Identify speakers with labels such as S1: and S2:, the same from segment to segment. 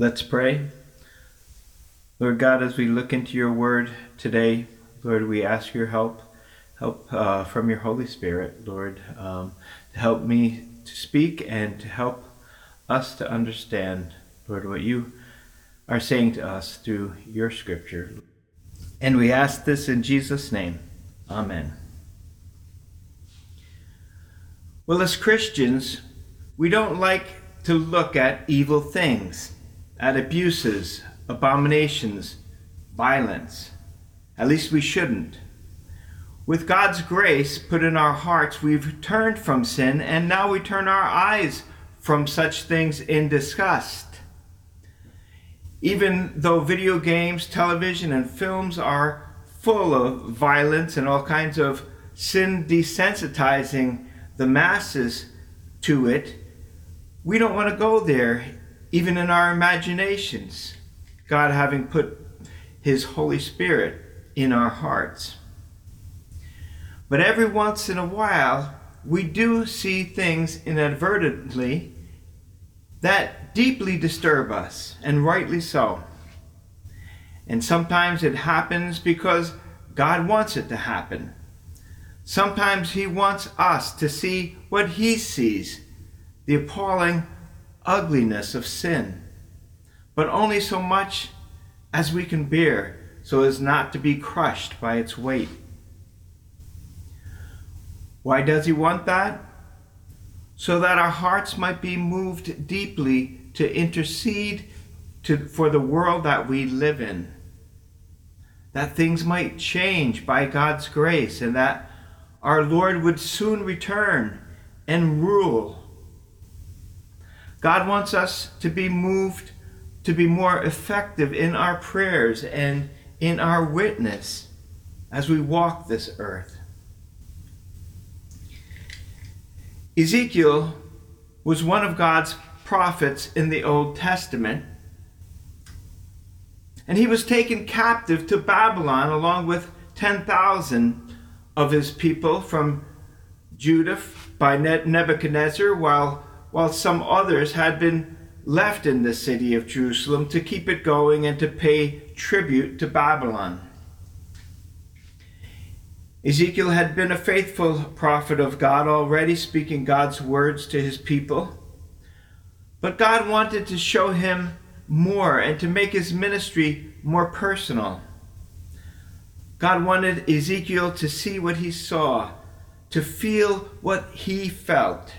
S1: Let's pray. Lord God, as we look into your word today, Lord, we ask your help, help uh, from your Holy Spirit, Lord, um, to help me to speak and to help us to understand, Lord, what you are saying to us through your scripture. And we ask this in Jesus' name. Amen. Well, as Christians, we don't like to look at evil things at abuses, abominations, violence. At least we shouldn't. With God's grace put in our hearts, we've turned from sin and now we turn our eyes from such things in disgust. Even though video games, television, and films are full of violence and all kinds of sin desensitizing the masses to it, we don't want to go there even in our imaginations, God having put His Holy Spirit in our hearts. But every once in a while, we do see things inadvertently that deeply disturb us, and rightly so. And sometimes it happens because God wants it to happen. Sometimes He wants us to see what He sees the appalling ugliness of sin, but only so much as we can bear so as not to be crushed by its weight. Why does he want that? So that our hearts might be moved deeply to intercede to, for the world that we live in. That things might change by God's grace and that our Lord would soon return and rule God wants us to be moved to be more effective in our prayers and in our witness as we walk this earth. Ezekiel was one of God's prophets in the Old Testament, and he was taken captive to Babylon along with 10,000 of his people from Judah by Nebuchadnezzar while while some others had been left in the city of Jerusalem to keep it going and to pay tribute to Babylon. Ezekiel had been a faithful prophet of God already, speaking God's words to his people. But God wanted to show him more and to make his ministry more personal. God wanted Ezekiel to see what he saw, to feel what he felt.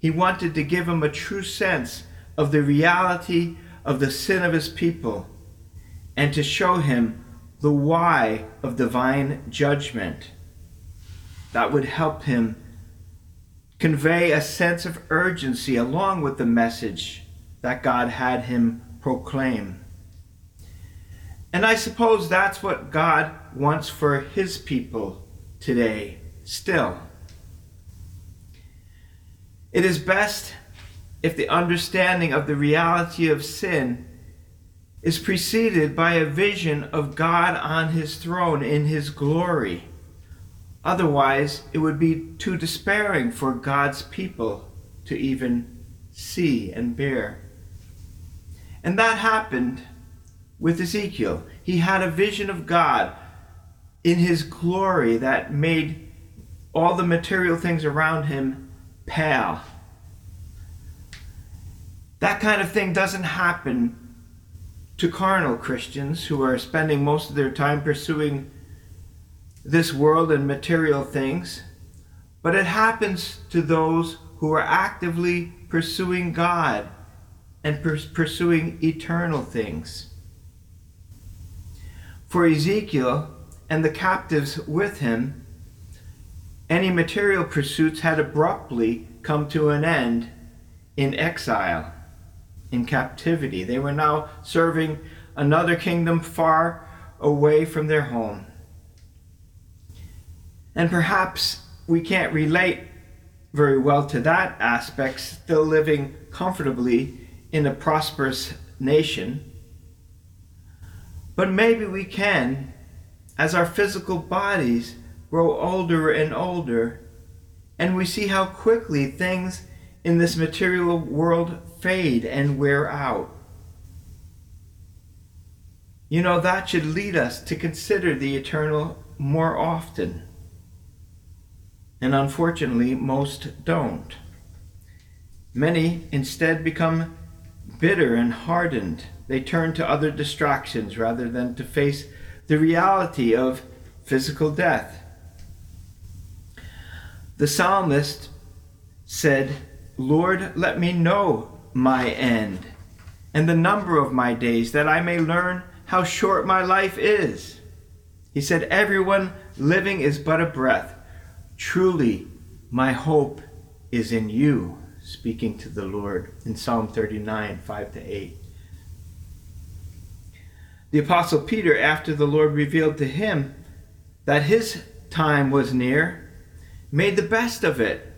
S1: He wanted to give him a true sense of the reality of the sin of his people and to show him the why of divine judgment. That would help him convey a sense of urgency along with the message that God had him proclaim. And I suppose that's what God wants for his people today, still. It is best if the understanding of the reality of sin is preceded by a vision of God on his throne in his glory. Otherwise, it would be too despairing for God's people to even see and bear. And that happened with Ezekiel. He had a vision of God in his glory that made all the material things around him pale. That kind of thing doesn't happen to carnal Christians who are spending most of their time pursuing this world and material things, but it happens to those who are actively pursuing God and pursuing eternal things. For Ezekiel and the captives with him, any material pursuits had abruptly come to an end in exile, in captivity. They were now serving another kingdom far away from their home. And perhaps we can't relate very well to that aspect, still living comfortably in a prosperous nation. But maybe we can, as our physical bodies grow older and older, and we see how quickly things in this material world fade and wear out. You know, that should lead us to consider the eternal more often. And unfortunately, most don't. Many instead become bitter and hardened. They turn to other distractions rather than to face the reality of physical death. The psalmist said, Lord, let me know my end and the number of my days, that I may learn how short my life is. He said, Everyone living is but a breath. Truly, my hope is in you, speaking to the Lord in Psalm 39, 5 to 8. The Apostle Peter, after the Lord revealed to him that his time was near, made the best of it,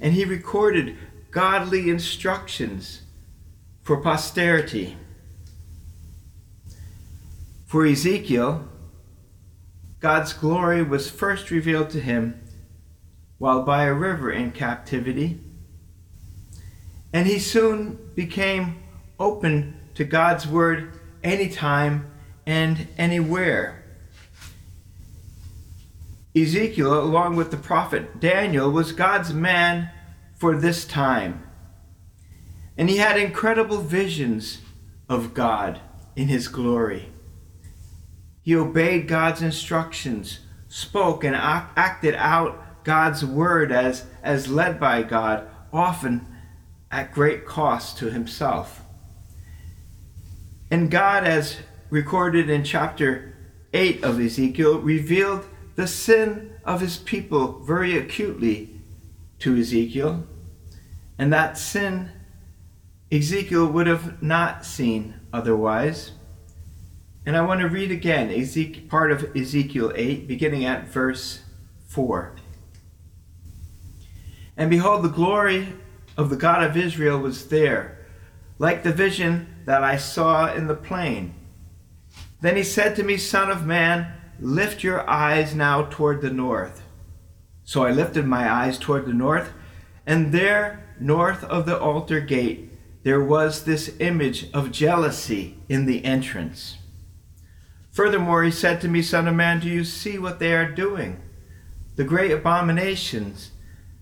S1: and he recorded godly instructions for posterity. For Ezekiel, God's glory was first revealed to him while by a river in captivity, and he soon became open to God's word anytime and anywhere. Ezekiel, along with the prophet Daniel, was God's man for this time. And he had incredible visions of God in his glory. He obeyed God's instructions, spoke and acted out God's word as, as led by God, often at great cost to himself. And God, as recorded in chapter 8 of Ezekiel, revealed the sin of his people very acutely to Ezekiel. And that sin Ezekiel would have not seen otherwise. And I want to read again Ezekiel, part of Ezekiel 8, beginning at verse 4. And behold, the glory of the God of Israel was there, like the vision that I saw in the plain. Then he said to me, Son of man, lift your eyes now toward the north. So I lifted my eyes toward the north, and there, north of the altar gate, there was this image of jealousy in the entrance. Furthermore, he said to me, Son of man, do you see what they are doing? The great abominations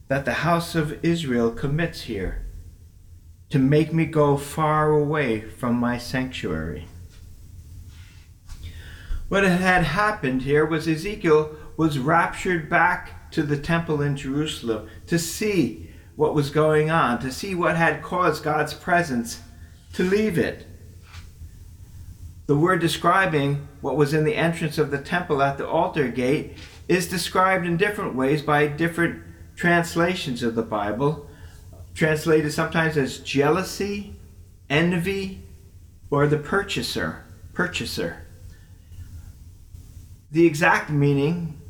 S1: that the house of Israel commits here, to make me go far away from my sanctuary. What had happened here was Ezekiel was raptured back to the temple in Jerusalem to see what was going on, to see what had caused God's presence to leave it. The word describing what was in the entrance of the temple at the altar gate is described in different ways by different translations of the Bible, translated sometimes as jealousy, envy, or the purchaser, purchaser. The exact meaning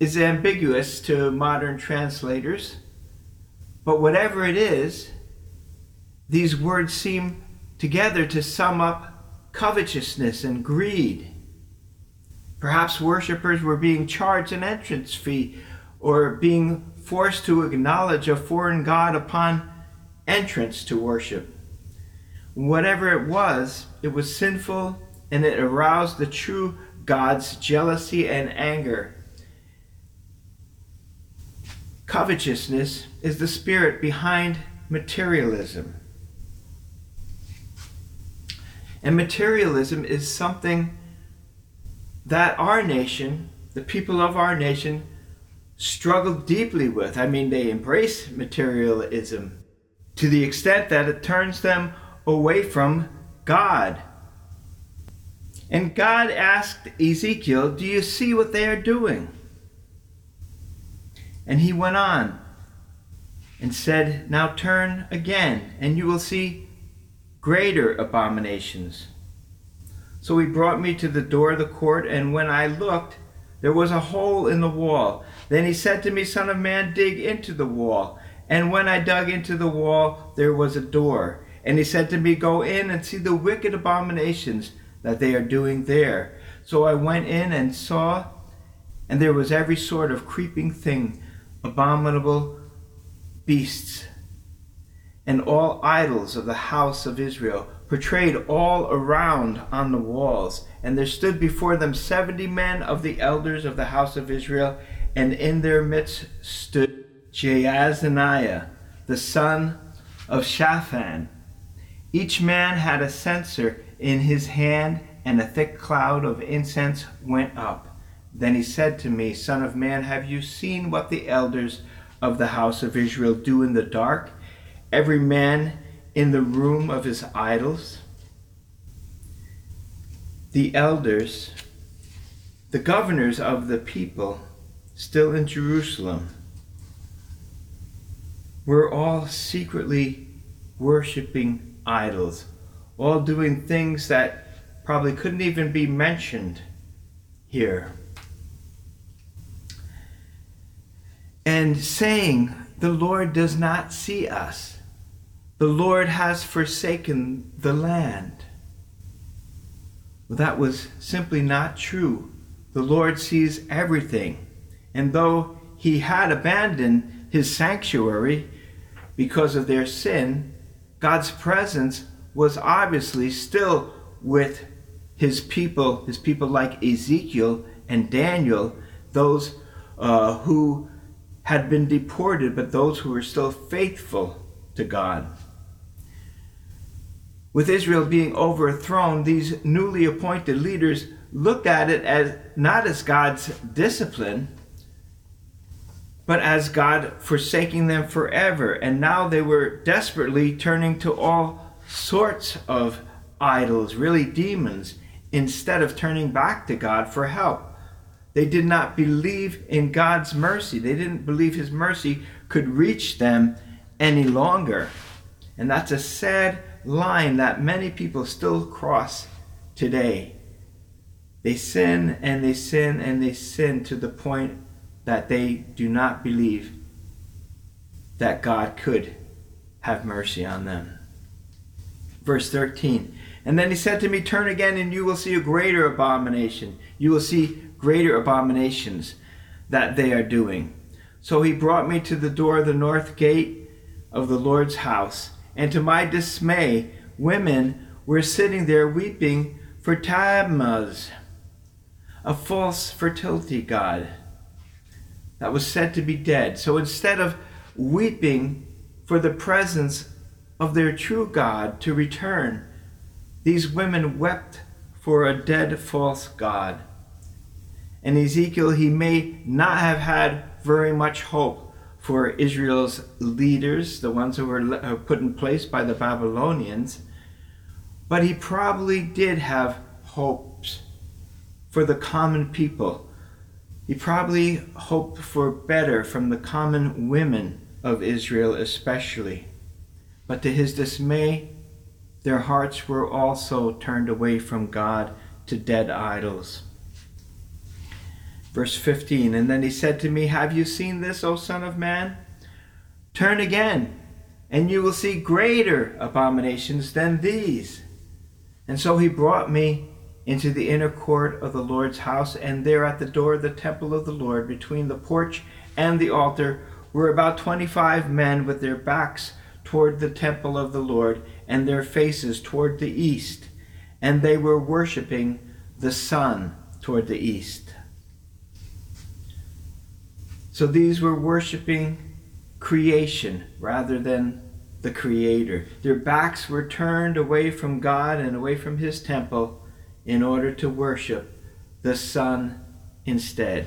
S1: is ambiguous to modern translators but whatever it is, these words seem together to sum up covetousness and greed. Perhaps worshippers were being charged an entrance fee or being forced to acknowledge a foreign god upon entrance to worship. Whatever it was, it was sinful and it aroused the true God's jealousy and anger Covetousness is the spirit behind materialism. And materialism is something that our nation, the people of our nation, struggle deeply with. I mean, they embrace materialism to the extent that it turns them away from God. And God asked Ezekiel, Do you see what they are doing? And he went on and said, Now turn again, and you will see greater abominations. So he brought me to the door of the court, and when I looked, there was a hole in the wall. Then he said to me, Son of man, dig into the wall. And when I dug into the wall, there was a door. And he said to me, Go in and see the wicked abominations that they are doing there. So I went in and saw, and there was every sort of creeping thing abominable beasts and all idols of the house of Israel, portrayed all around on the walls. And there stood before them seventy men of the elders of the house of Israel, and in their midst stood Jaazaniah, the son of Shaphan. Each man had a censer in his hand, and a thick cloud of incense went up. Then he said to me, Son of man, have you seen what the elders of the house of Israel do in the dark? Every man in the room of his idols? The elders, the governors of the people, still in Jerusalem, were all secretly worshiping idols, all doing things that probably couldn't even be mentioned here. And saying, The Lord does not see us. The Lord has forsaken the land. Well, that was simply not true. The Lord sees everything. And though he had abandoned his sanctuary because of their sin, God's presence was obviously still with his people, his people like Ezekiel and Daniel, those uh, who had been deported, but those who were still faithful to God. With Israel being overthrown, these newly appointed leaders looked at it as not as God's discipline, but as God forsaking them forever. And now they were desperately turning to all sorts of idols, really demons, instead of turning back to God for help. They did not believe in God's mercy. They didn't believe His mercy could reach them any longer. And that's a sad line that many people still cross today. They sin and they sin and they sin to the point that they do not believe that God could have mercy on them. Verse 13 And then he said to me, Turn again, and you will see a greater abomination. You will see greater abominations that they are doing. So he brought me to the door of the north gate of the Lord's house, and to my dismay, women were sitting there weeping for Tammuz, a false fertility god that was said to be dead. So instead of weeping for the presence of their true God to return, these women wept for a dead false God. And Ezekiel, he may not have had very much hope for Israel's leaders, the ones who were put in place by the Babylonians, but he probably did have hopes for the common people he probably hoped for better from the common women of Israel, especially. But to his dismay, their hearts were also turned away from God to dead idols. Verse 15 And then he said to me, Have you seen this, O Son of Man? Turn again, and you will see greater abominations than these. And so he brought me into the inner court of the Lord's house, and there at the door of the temple of the Lord, between the porch and the altar, were about twenty five men with their backs toward the temple of the Lord, and their faces toward the east, and they were worshiping the sun toward the east. So these were worshiping creation rather than the Creator. Their backs were turned away from God and away from His temple in order to worship the sun instead.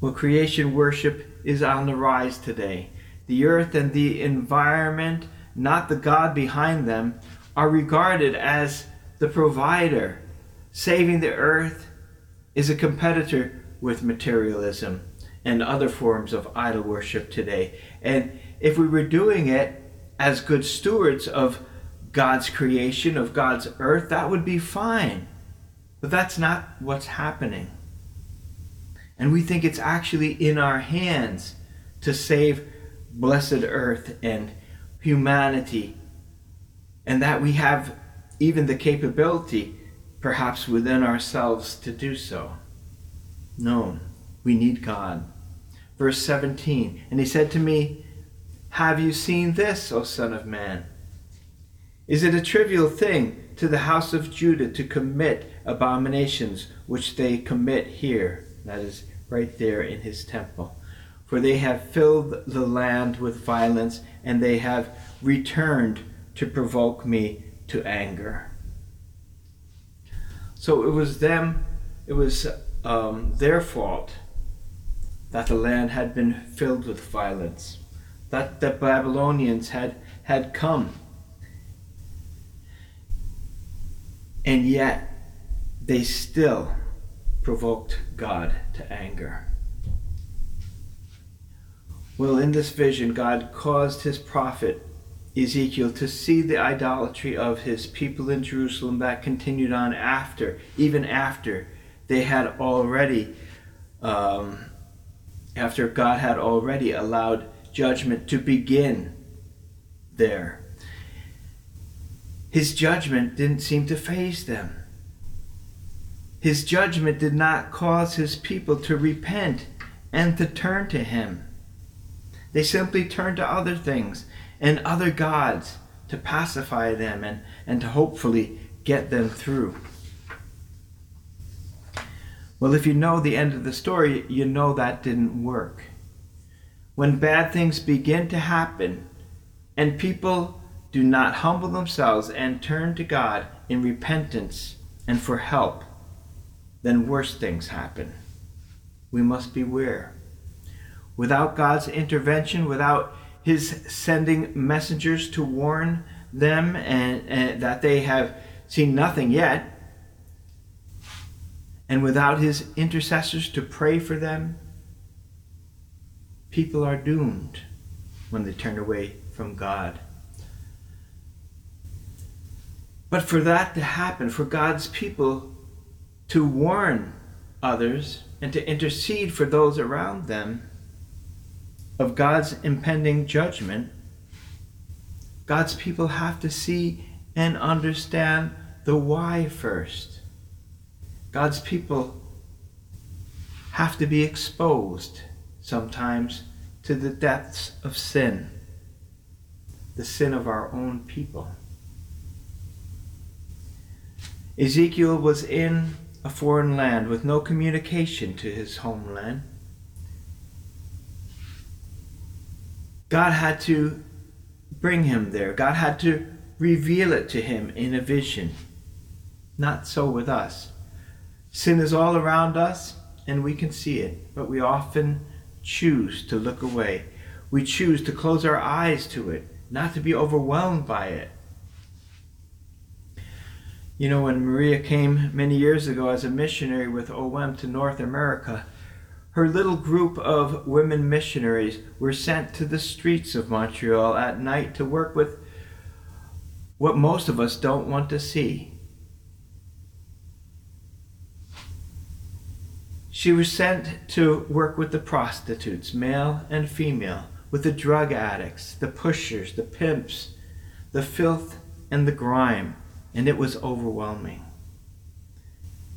S1: Well, creation worship is on the rise today. The earth and the environment, not the God behind them, are regarded as the provider. Saving the earth is a competitor with materialism and other forms of idol worship today. And if we were doing it as good stewards of God's creation, of God's earth, that would be fine. But that's not what's happening. And we think it's actually in our hands to save blessed earth and humanity, and that we have even the capability, perhaps within ourselves, to do so. No, we need God. Verse 17 And he said to me, Have you seen this, O Son of Man? Is it a trivial thing to the house of Judah to commit abominations which they commit here? That is right there in his temple. For they have filled the land with violence, and they have returned to provoke me to anger. So it was them, it was um, their fault that the land had been filled with violence, that the Babylonians had, had come. And yet, they still provoked God to anger. Well, in this vision, God caused his prophet Ezekiel to see the idolatry of his people in Jerusalem that continued on after, even after they had already, um, after God had already allowed judgment to begin there. His judgment didn't seem to faze them. His judgment did not cause his people to repent and to turn to him. They simply turned to other things and other gods to pacify them and, and to hopefully get them through. Well, if you know the end of the story, you know that didn't work. When bad things begin to happen and people do not humble themselves and turn to God in repentance and for help, then worse things happen. We must beware. Without God's intervention, without His sending messengers to warn them and, and that they have seen nothing yet, and without His intercessors to pray for them, people are doomed when they turn away from God. But for that to happen, for God's people to warn others and to intercede for those around them, of God's impending judgment, God's people have to see and understand the why first. God's people have to be exposed sometimes to the depths of sin, the sin of our own people. Ezekiel was in a foreign land with no communication to his homeland. God had to bring him there. God had to reveal it to him in a vision. Not so with us. Sin is all around us and we can see it, but we often choose to look away. We choose to close our eyes to it, not to be overwhelmed by it. You know, when Maria came many years ago as a missionary with OM to North America, her little group of women missionaries were sent to the streets of Montreal at night to work with what most of us don't want to see. She was sent to work with the prostitutes, male and female, with the drug addicts, the pushers, the pimps, the filth and the grime, and it was overwhelming.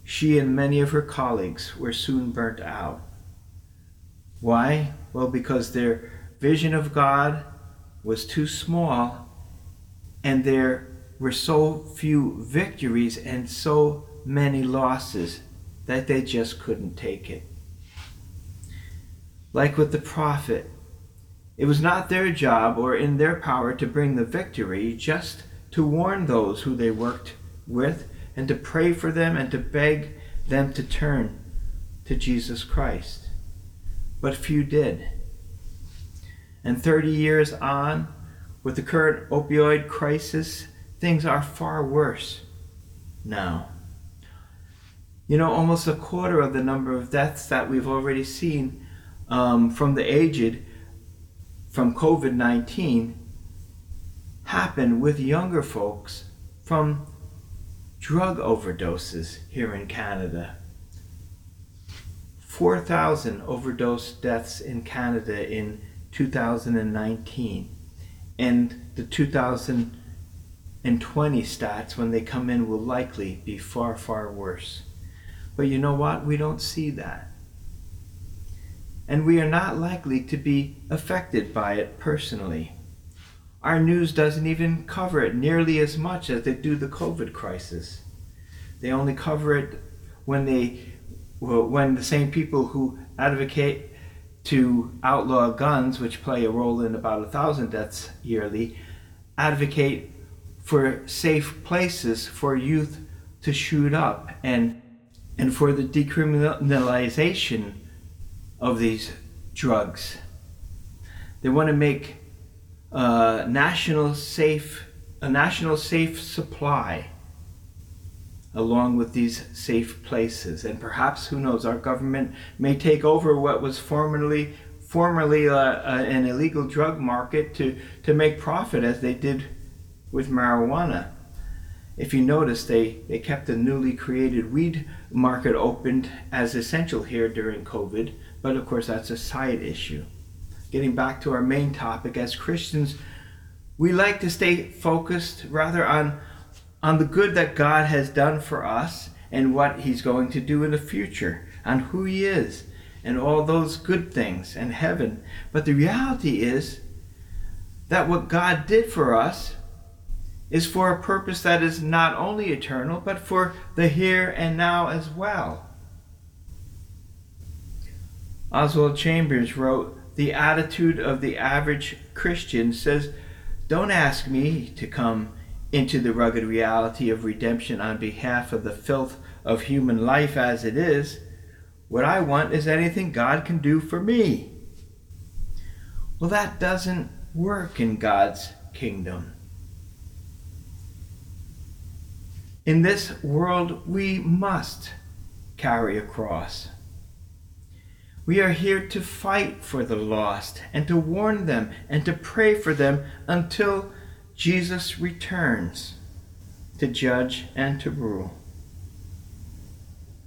S1: She and many of her colleagues were soon burnt out. Why? Well, because their vision of God was too small and there were so few victories and so many losses that they just couldn't take it. Like with the prophet, it was not their job or in their power to bring the victory, just to warn those who they worked with and to pray for them and to beg them to turn to Jesus Christ but few did. And 30 years on, with the current opioid crisis, things are far worse now. You know, almost a quarter of the number of deaths that we've already seen um, from the aged from COVID 19 happen with younger folks from drug overdoses here in Canada. 4,000 overdose deaths in Canada in 2019. And the 2020 stats, when they come in, will likely be far, far worse. But you know what? We don't see that. and we are not likely to be affected by it personally. Our news doesn't even cover it nearly as much as they do the COVID crisis. They only cover it when they when the same people who advocate to outlaw guns, which play a role in about a thousand deaths yearly, advocate for safe places for youth to shoot up and and for the decriminalization of these drugs. They want to make a national safe a national safe supply along with these safe places. And perhaps who knows our government may take over what was formerly formerly uh, uh, an illegal drug market to to make profit as they did with marijuana. If you notice, they, they kept the newly created weed market opened as essential here during COVID, but of course, that's a side issue. Getting back to our main topic, as Christians, we like to stay focused rather on, on the good that God has done for us and what He's going to do in the future, on who He is, and all those good things and heaven. But the reality is that what God did for us is for a purpose that is not only eternal, but for the here and now as well. Oswald Chambers wrote, The attitude of the average Christian says, Don't ask me to come into the rugged reality of redemption on behalf of the filth of human life as it is. What I want is anything God can do for me. Well, that doesn't work in God's kingdom. In this world, we must carry a cross. We are here to fight for the lost and to warn them and to pray for them until Jesus returns to judge and to rule.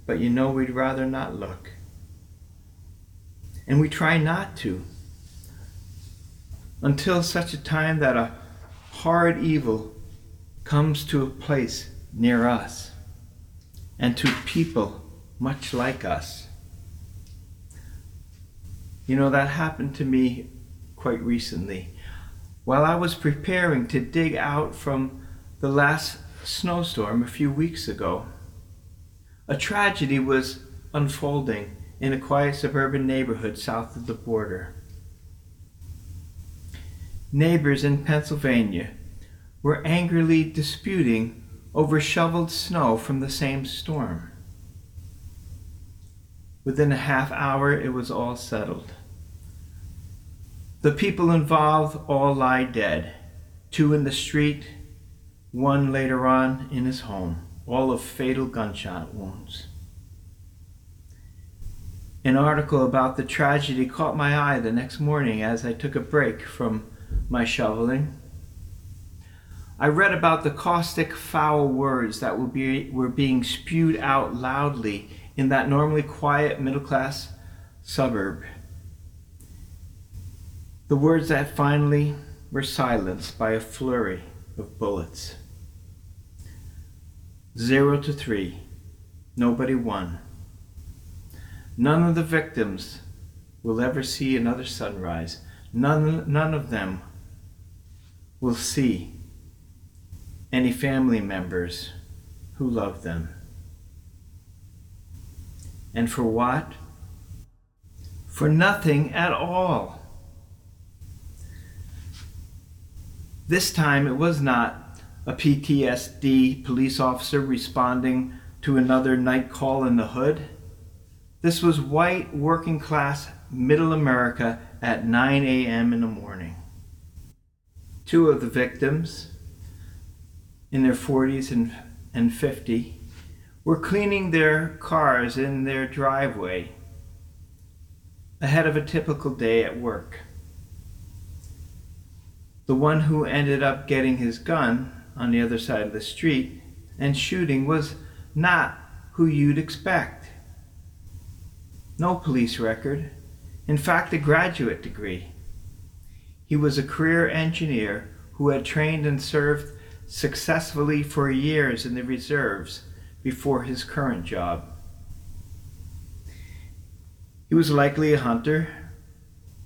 S1: But you know, we'd rather not look. And we try not to until such a time that a hard evil comes to a place near us and to people much like us. You know, that happened to me quite recently. While I was preparing to dig out from the last snowstorm a few weeks ago, a tragedy was unfolding in a quiet suburban neighborhood south of the border. Neighbors in Pennsylvania were angrily disputing over shoveled snow from the same storm. Within a half hour, it was all settled. The people involved all lie dead two in the street, one later on in his home, all of fatal gunshot wounds. An article about the tragedy caught my eye the next morning as I took a break from my shoveling I read about the caustic, foul words that were, be, were being spewed out loudly in that normally quiet middle class suburb. The words that finally were silenced by a flurry of bullets. Zero to three. Nobody won. None of the victims will ever see another sunrise. None, none of them will see any family members who love them. And for what? For nothing at all. This time it was not a PTSD police officer responding to another night call in the hood. This was white working class middle America at 9 a.m. in the morning. Two of the victims, in their 40s and, and 50 were cleaning their cars in their driveway ahead of a typical day at work. The one who ended up getting his gun on the other side of the street and shooting was not who you'd expect. No police record, in fact, a graduate degree. He was a career engineer who had trained and served successfully for years in the reserves before his current job. He was likely a hunter,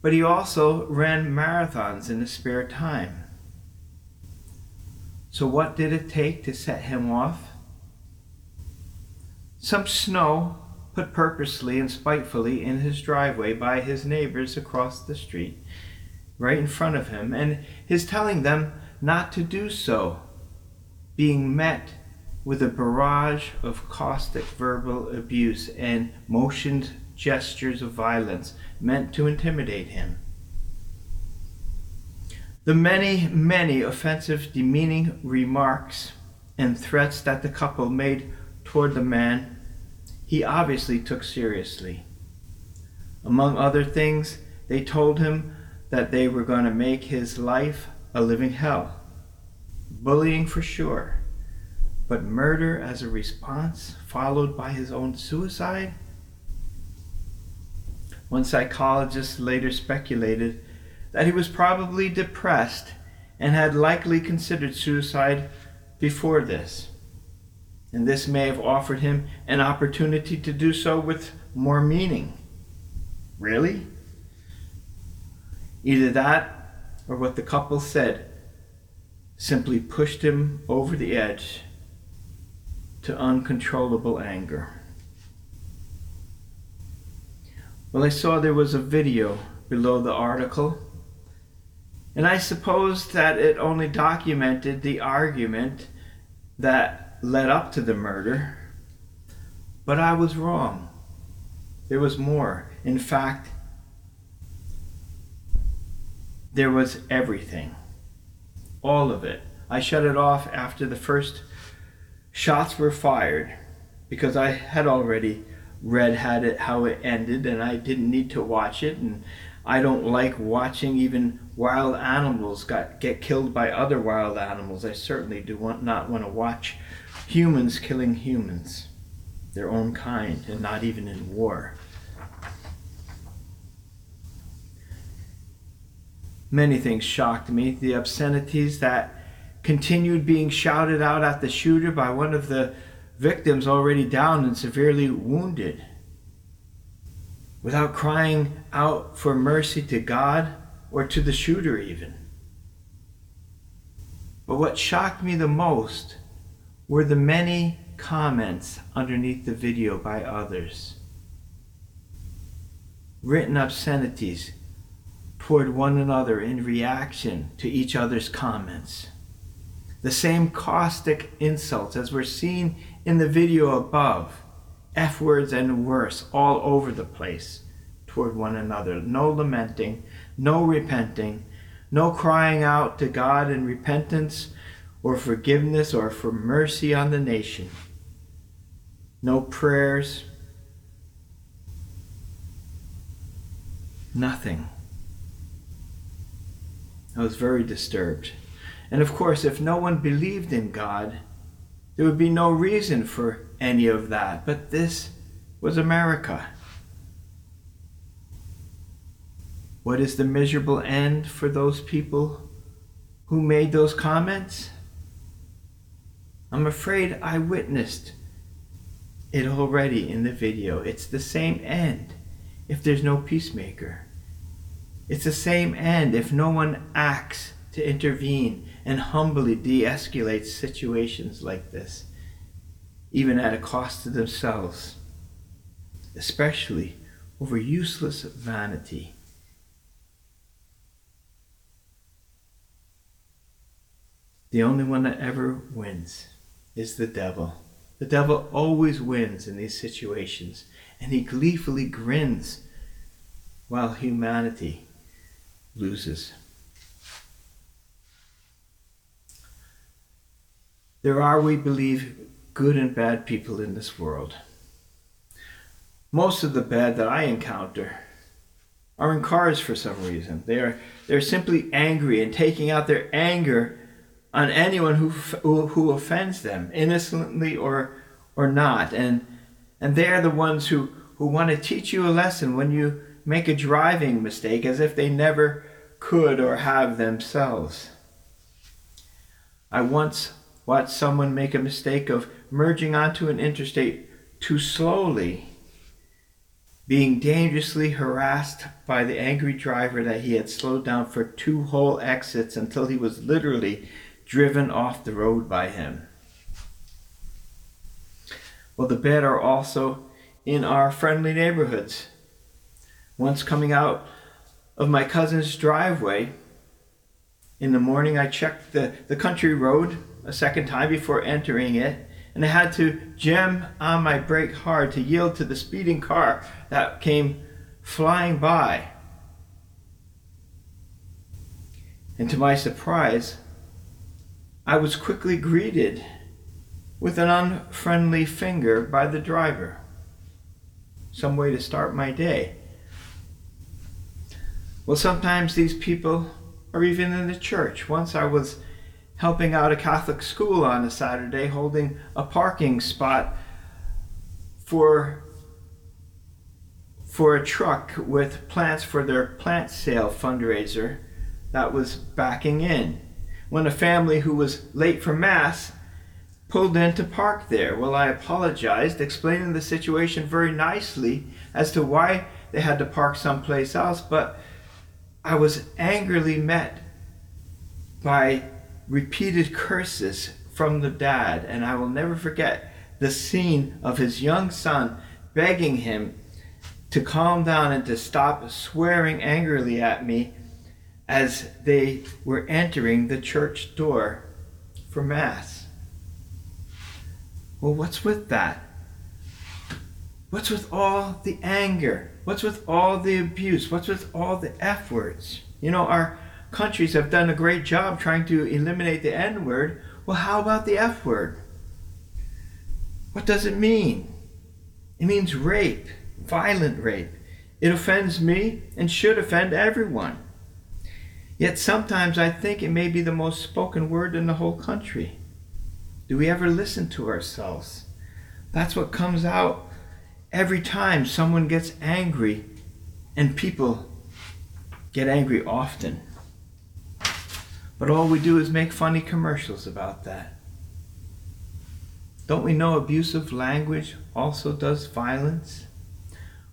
S1: but he also ran marathons in his spare time. So, what did it take to set him off? Some snow put purposely and spitefully in his driveway by his neighbors across the street, right in front of him, and his telling them not to do so, being met with a barrage of caustic verbal abuse and motioned gestures of violence meant to intimidate him. The many, many offensive, demeaning remarks and threats that the couple made toward the man, he obviously took seriously. Among other things, they told him that they were going to make his life a living hell. Bullying for sure, but murder as a response, followed by his own suicide? One psychologist later speculated that he was probably depressed and had likely considered suicide before this. And this may have offered him an opportunity to do so with more meaning. Really? Either that or what the couple said simply pushed him over the edge to uncontrollable anger. Well, I saw there was a video below the article, and I supposed that it only documented the argument that led up to the murder. But I was wrong. There was more. In fact, there was everything. All of it. I shut it off after the first shots were fired because I had already read had it how it ended and I didn't need to watch it and I don't like watching even wild animals got get killed by other wild animals. I certainly do want, not want to watch humans killing humans, their own kind, and not even in war. Many things shocked me. The obscenities that continued being shouted out at the shooter by one of the victims already down and severely wounded. Without crying out for mercy to God or to the shooter, even. But what shocked me the most were the many comments underneath the video by others. Written obscenities toward one another in reaction to each other's comments. The same caustic insults as were seen in the video above. F words and worse all over the place toward one another. No lamenting, no repenting, no crying out to God in repentance or forgiveness or for mercy on the nation. No prayers. Nothing. I was very disturbed. And of course, if no one believed in God, there would be no reason for any of that. But this was America. What is the miserable end for those people who made those comments? I'm afraid I witnessed it already in the video. It's the same end if there's no peacemaker. It's the same end if no one acts to intervene and humbly de escalate situations like this, even at a cost to themselves, especially over useless vanity. The only one that ever wins is the devil. The devil always wins in these situations, and he gleefully grins while humanity loses. There are, we believe, good and bad people in this world. Most of the bad that I encounter are in cars for some reason. They are they're simply angry and taking out their anger on anyone who who, who offends them, innocently or or not. And and they're the ones who who want to teach you a lesson when you make a driving mistake as if they never could or have themselves. I once watched someone make a mistake of merging onto an interstate too slowly being dangerously harassed by the angry driver that he had slowed down for two whole exits until he was literally driven off the road by him. Well, the bad are also in our friendly neighborhoods. Once coming out of my cousin's driveway, in the morning I checked the, the country road a second time before entering it, and I had to jam on my brake hard to yield to the speeding car that came flying by. And to my surprise, I was quickly greeted with an unfriendly finger by the driver. Some way to start my day. Well, sometimes these people are even in the church. Once I was helping out a Catholic school on a Saturday, holding a parking spot for for a truck with plants for their plant sale fundraiser that was backing in. When a family who was late for mass pulled in to park there. Well, I apologized, explaining the situation very nicely as to why they had to park someplace else, but I was angrily met by repeated curses from the dad, and I will never forget the scene of his young son begging him to calm down and to stop swearing angrily at me as they were entering the church door for Mass. Well, what's with that? What's with all the anger? What's with all the abuse? What's with all the F words? You know, our countries have done a great job trying to eliminate the N word. Well, how about the F word? What does it mean? It means rape, violent rape. It offends me and should offend everyone. Yet sometimes I think it may be the most spoken word in the whole country. Do we ever listen to ourselves? That's what comes out every time someone gets angry, and people get angry often. But all we do is make funny commercials about that. Don't we know abusive language also does violence?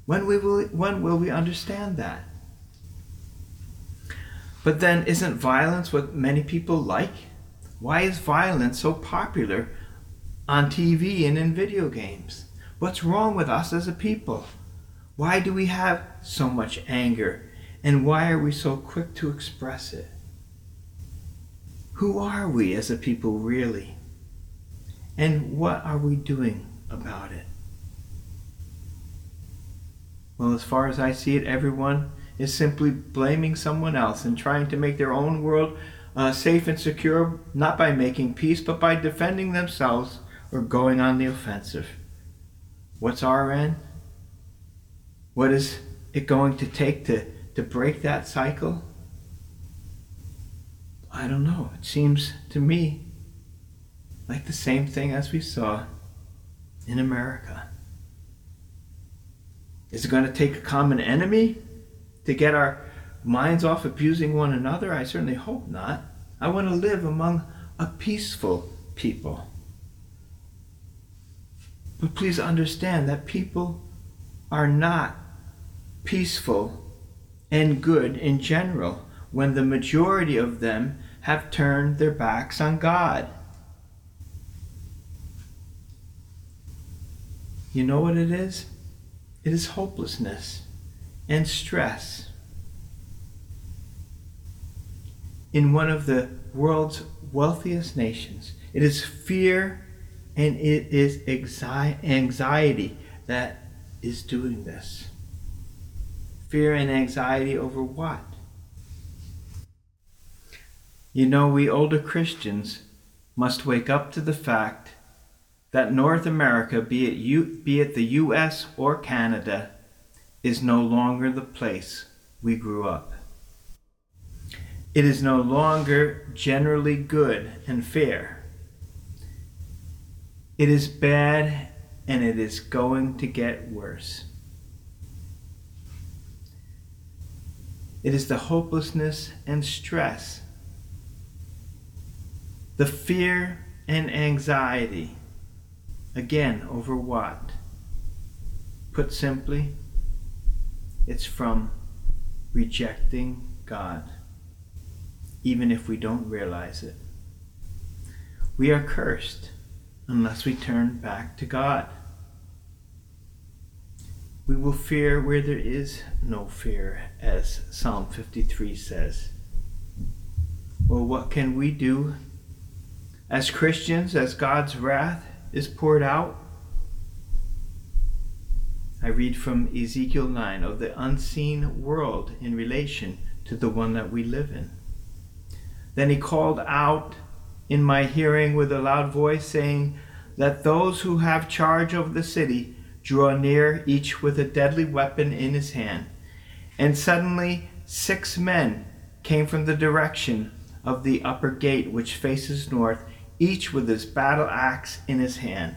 S1: When, we will, when will we understand that? But then, isn't violence what many people like? Why is violence so popular on TV and in video games? What's wrong with us as a people? Why do we have so much anger? And why are we so quick to express it? Who are we as a people really? And what are we doing about it? Well, as far as I see it, everyone is simply blaming someone else and trying to make their own world uh, safe and secure, not by making peace, but by defending themselves or going on the offensive. What's our end? What is it going to take to, to break that cycle? I don't know. It seems to me like the same thing as we saw in America. Is it going to take a common enemy to get our minds off abusing one another? I certainly hope not. I want to live among a peaceful people. But please understand that people are not peaceful and good in general when the majority of them have turned their backs on God. You know what it is? It is hopelessness and stress. In one of the world's wealthiest nations, it is fear and it is anxiety that is doing this. Fear and anxiety over what? You know, we older Christians must wake up to the fact that North America, be it, U, be it the US or Canada, is no longer the place we grew up. It is no longer generally good and fair. It is bad and it is going to get worse. It is the hopelessness and stress, the fear and anxiety Again, over what? Put simply, it's from rejecting God, even if we don't realize it. We are cursed unless we turn back to God. We will fear where there is no fear, as Psalm 53 says. Well, what can we do as Christians as God's wrath is poured out? I read from Ezekiel 9 of the unseen world in relation to the one that we live in. Then he called out in my hearing with a loud voice, saying, Let those who have charge of the city draw near, each with a deadly weapon in his hand. And suddenly six men came from the direction of the upper gate which faces north, each with his battle axe in his hand.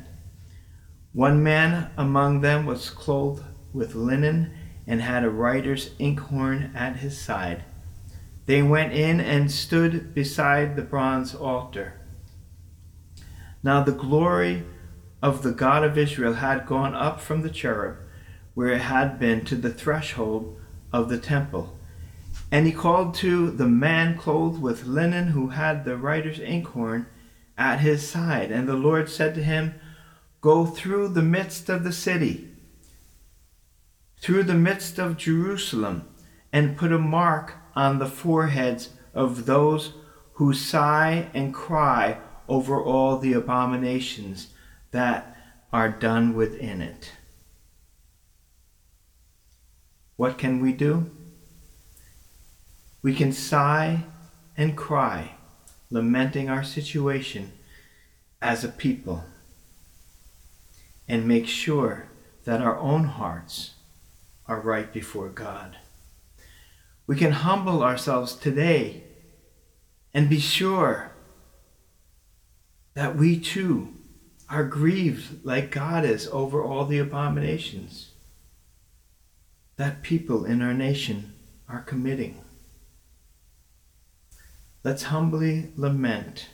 S1: One man among them was clothed with linen and had a writer's inkhorn at his side. They went in and stood beside the bronze altar. Now the glory of the God of Israel had gone up from the cherub where it had been to the threshold of the temple. And he called to the man clothed with linen who had the writer's inkhorn at his side. And the Lord said to him, Go through the midst of the city, through the midst of Jerusalem, and put a mark on the foreheads of those who sigh and cry over all the abominations that are done within it. What can we do? We can sigh and cry, lamenting our situation as a people, and make sure that our own hearts are right before God. We can humble ourselves today and be sure that we too are grieved like God is over all the abominations that people in our nation are committing. Let's humbly lament.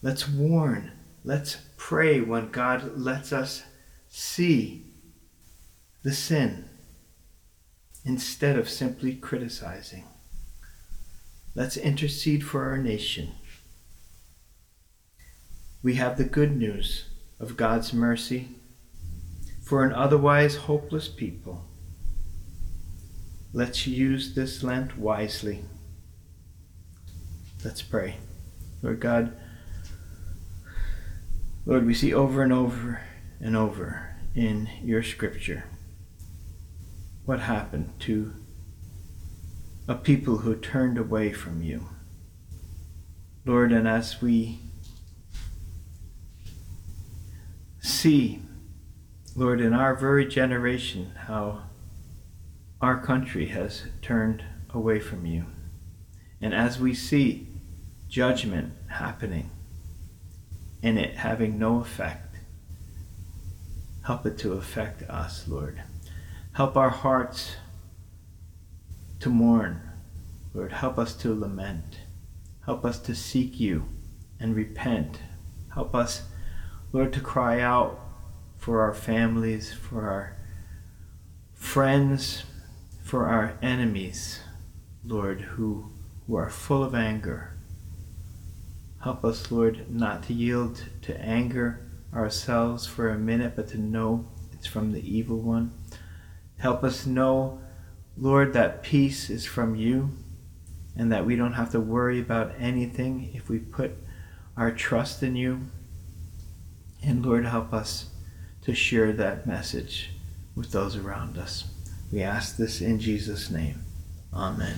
S1: Let's warn. Let's pray when God lets us see the sin instead of simply criticizing. Let's intercede for our nation. We have the good news of God's mercy for an otherwise hopeless people. Let's use this Lent wisely. Let's pray. Lord God, Lord, we see over and over and over in your scripture what happened to a people who turned away from you. Lord, and as we see, Lord, in our very generation, how our country has turned away from you. And as we see judgment happening and it having no effect, help it to affect us, Lord. Help our hearts to mourn, Lord. Help us to lament. Help us to seek you and repent. Help us, Lord, to cry out for our families, for our friends, for our enemies, Lord, who, who are full of anger Help us, Lord, not to yield to anger ourselves for a minute, but to know it's from the evil one. Help us know, Lord, that peace is from you and that we don't have to worry about anything if we put our trust in you. And Lord, help us to share that message with those around us. We ask this in Jesus' name. Amen.